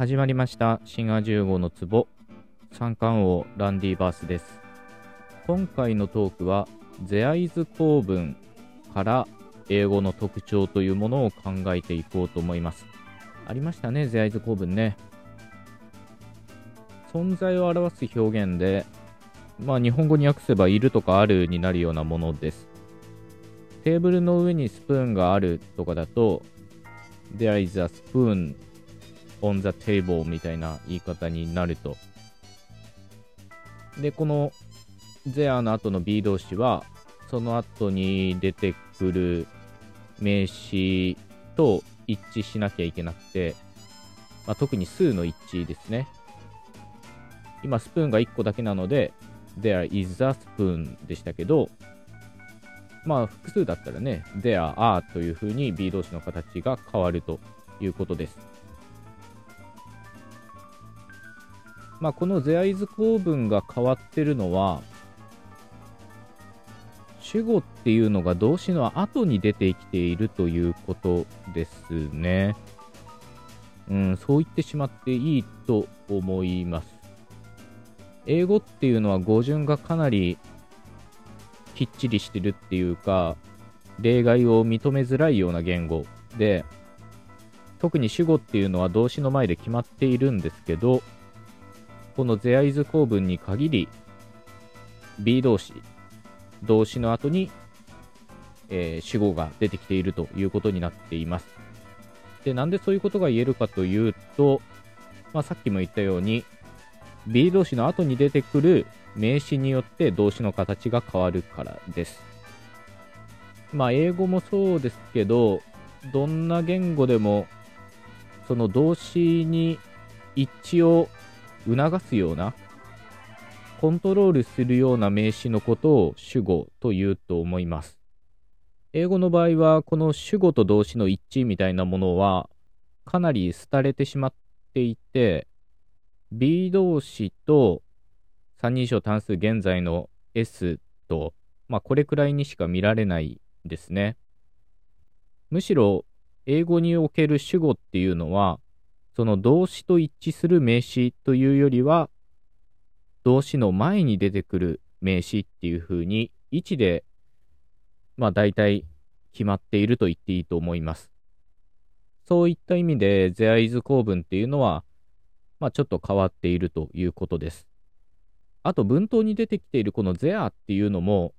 始まりました。シンガ15の壺。三冠王ランディバースです。今回のトークはゼアイズ構文から英語の特徴というものを考えていこうと思います。ありましたねゼアイズ構文ね。存在を表す表現でまあ日本語に訳せばいるとかあるになるようなものです。テーブルの上にスプーンがあるとかだと There is a spoon on the table みたいな言い方になると。で、この there の後の be 動詞は、その後に出てくる名詞と一致しなきゃいけなくて、まあ、特に数の一致ですね。今、スプーンが1個だけなので、there is a spoon でしたけど、まあ、複数だったらね、there are というふうに be 動詞の形が変わるということです。まあ、このゼアイズ構文が変わってるのは、主語っていうのが動詞の後に出てきているということですね。うん、そう言ってしまっていいと思います。英語っていうのは語順がかなりきっちりしてるっていうか、例外を認めづらいような言語で、特に主語っていうのは動詞の前で決まっているんですけど、このゼアイズ構文に限り、B 動詞、動詞の後に、えー、主語が出てきているということになっています。で、なんでそういうことが言えるかというと、まあ、さっきも言ったように、B 動詞の後に出てくる名詞によって動詞の形が変わるからです。まあ、英語もそうですけど、どんな言語でも、その動詞に一致を促すような、コントロールするような名詞のことを主語と言うと思います。英語の場合は、この主語と動詞の一致みたいなものは、かなり廃れてしまっていて、B 動詞と三人称単数現在の S と、まあ、これくらいにしか見られないですね。むしろ、英語における主語っていうのは、その動詞と一致する名詞というよりは、動詞の前に出てくる名詞っていう風に、位置で、まあ大体決まっていると言っていいと思います。そういった意味で、ゼアイズ構文っていうのは、まあちょっと変わっているということです。あと文頭に出てきているこのゼアっていうのも、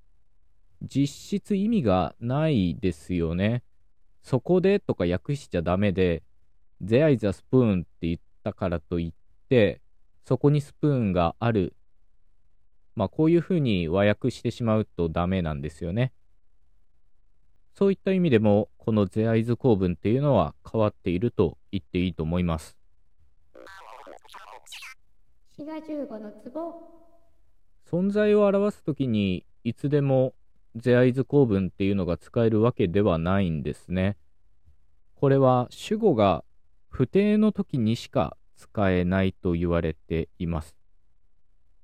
実質意味がないですよね。そこでとか訳しちゃダメで、There is a spoon って言ったからといって、そこにスプーンがある。まあ、こういうふうに和訳してしまうとダメなんですよね。そういった意味でも、この There is 構文っていうのは変わっていると言っていいと思います。存在を表すときに、いつでも There is 構文っていうのが使えるわけではないんですね。これは主語が不定の時にしか使えないと言われています。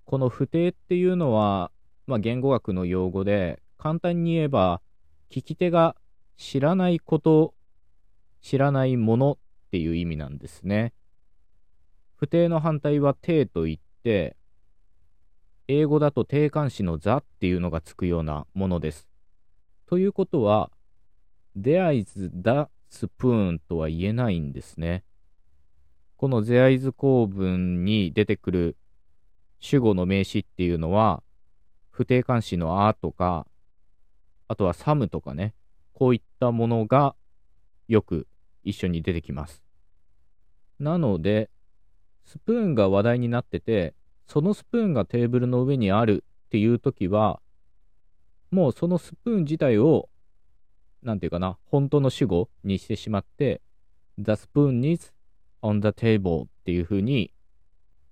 この不定っていうのは、まあ、言語学の用語で、簡単に言えば、聞き手が知らないこと、知らないものっていう意味なんですね。不定の反対は定といって、英語だと定冠詞のザっていうのがつくようなものです。ということは、There is the スプーンとは言えないんですね。このゼアイズ構文に出てくる主語の名詞っていうのは、不定冠詞のあとか、あとはサムとかね、こういったものがよく一緒に出てきます。なので、スプーンが話題になってて、そのスプーンがテーブルの上にあるっていう時は、もうそのスプーン自体をなんていうかな、本当の主語にしてしまって、The spoon is on the table っていう風に、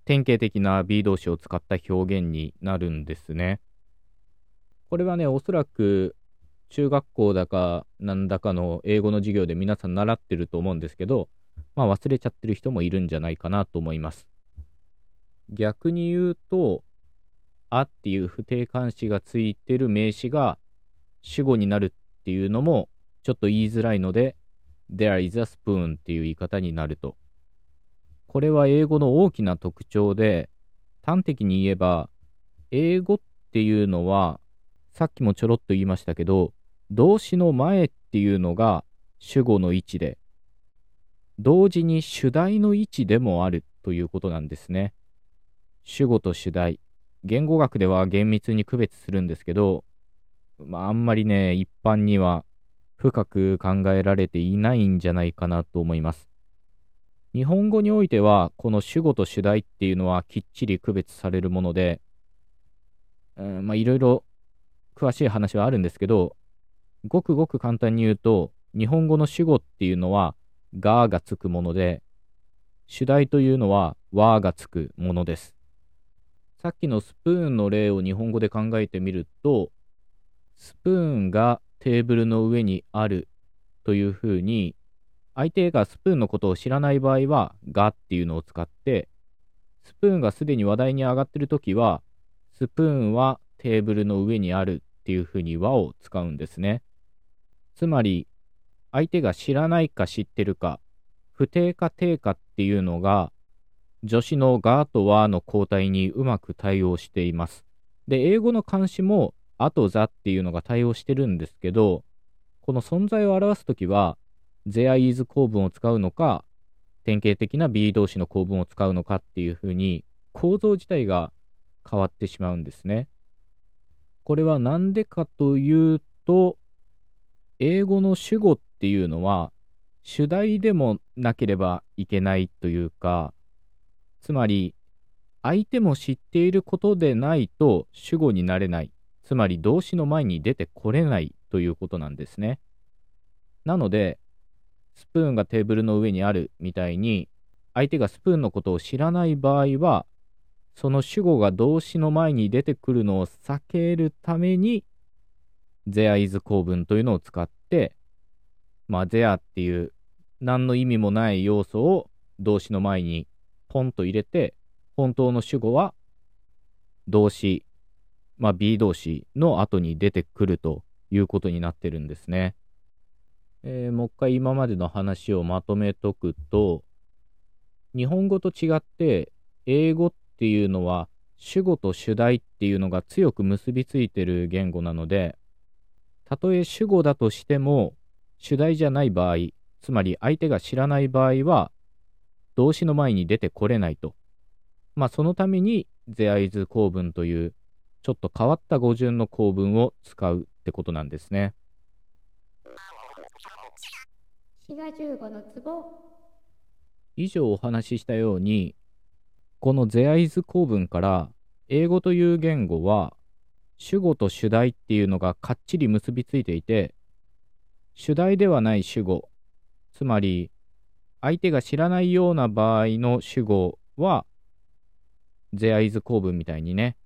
典型的な B 動詞を使った表現になるんですね。これはね、おそらく中学校だかなんだかの英語の授業で皆さん習ってると思うんですけど、まあ忘れちゃってる人もいるんじゃないかなと思います。逆に言うと、あっていう不定冠詞がついてる名詞が主語になるっていうのもちょっと言いづらいので、there is a spoon っていう言い方になると。これは英語の大きな特徴で、端的に言えば、英語っていうのは、さっきもちょろっと言いましたけど、動詞の前っていうのが主語の位置で、同時に主題の位置でもあるということなんですね。主語と主題。言語学では厳密に区別するんですけど、まあ、あんまりね、一般には深く考えられていないんじゃないかなと思います。日本語においては、この主語と主題っていうのはきっちり区別されるもので、うん、まあいろいろ詳しい話はあるんですけど、ごくごく簡単に言うと、日本語の主語っていうのは、ががつくもので、主題というのは、わがつくものです。さっきのスプーンの例を日本語で考えてみると、スプーンがテーブルの上にあるというふうに、相手がスプーンのことを知らない場合は、がっていうのを使って、スプーンがすでに話題に上がっているときは、スプーンはテーブルの上にあるっていうふうに和を使うんですね。つまり、相手が知らないか知ってるか、不定か定かっていうのが、助詞のがと和の交代にうまく対応しています。で、英語の漢詞もあとザっていうのが対応してるんですけど、この存在を表すときは、there is 構文を使うのか、典型的な B 動詞の構文を使うのかっていうふうに、構造自体が変わってしまうんですね。これは何でかというと、英語の主語っていうのは、主題でもなければいけないというか、つまり、相手も知っていることでないと主語になれない。つまり動詞の前に出てこれないということなんですね。なので、スプーンがテーブルの上にあるみたいに、相手がスプーンのことを知らない場合は、その主語が動詞の前に出てくるのを避けるために、there is 構文というのを使って、まあ、there っていう何の意味もない要素を動詞の前にポンと入れて、本当の主語は動詞、まあ、B 動詞の後に出てくるということになってるんですね。えー、もう一回今までの話をまとめとくと、日本語と違って英語っていうのは主語と主題っていうのが強く結びついてる言語なので、たとえ主語だとしても、主題じゃない場合、つまり相手が知らない場合は、動詞の前に出てこれないと。まあ、そのために、there is 構文という、ちょっと変わった語順の構文を使うってことなんですね。以上お話ししたように、この there is 構文から、英語という言語は、主語と主題っていうのがかっちり結びついていて、主題ではない主語、つまり相手が知らないような場合の主語は、there is 構文みたいにね、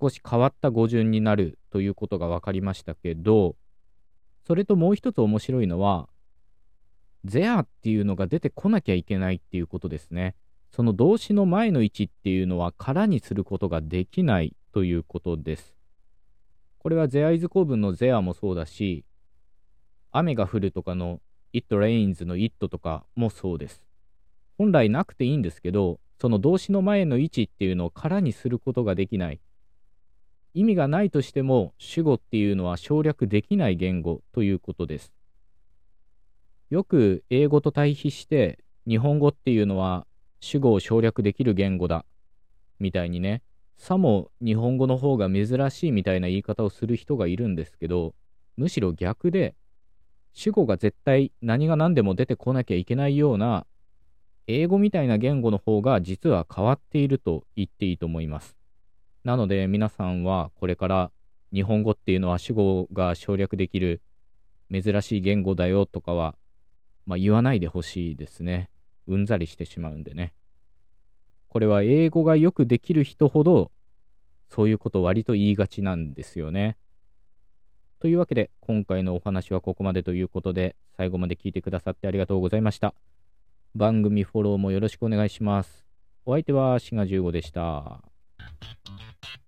少し変わった語順になるということが分かりましたけど、それともう一つ面白いのは、there っていうのが出てこなきゃいけないっていうことですね。その動詞の前の位置っていうのは空にすることができないということです。これは there is 構文の there もそうだし、雨が降るとかの it rains の it とかもそうです。本来なくていいんですけど、その動詞の前の位置っていうのを空にすることができない。意味がないとしても主語っていうのは省略できない言語ということです。よく英語と対比して日本語っていうのは主語を省略できる言語だみたいにねさも日本語の方が珍しいみたいな言い方をする人がいるんですけど、むしろ逆で、主語が絶対何が何でも出てこなきゃいけないような、英語みたいな言語の方が実は変わっていると言っていいと思います。なので皆さんはこれから日本語っていうのは主語が省略できる珍しい言語だよとかは、まあ、言わないでほしいですね。うんざりしてしまうんでね。これは英語がよくできる人ほど、そういうことを割と言いがちなんですよね。というわけで、今回のお話はここまでということで、最後まで聞いてくださってありがとうございました。番組フォローもよろしくお願いします。お相手は、志賀15でした。Thank you.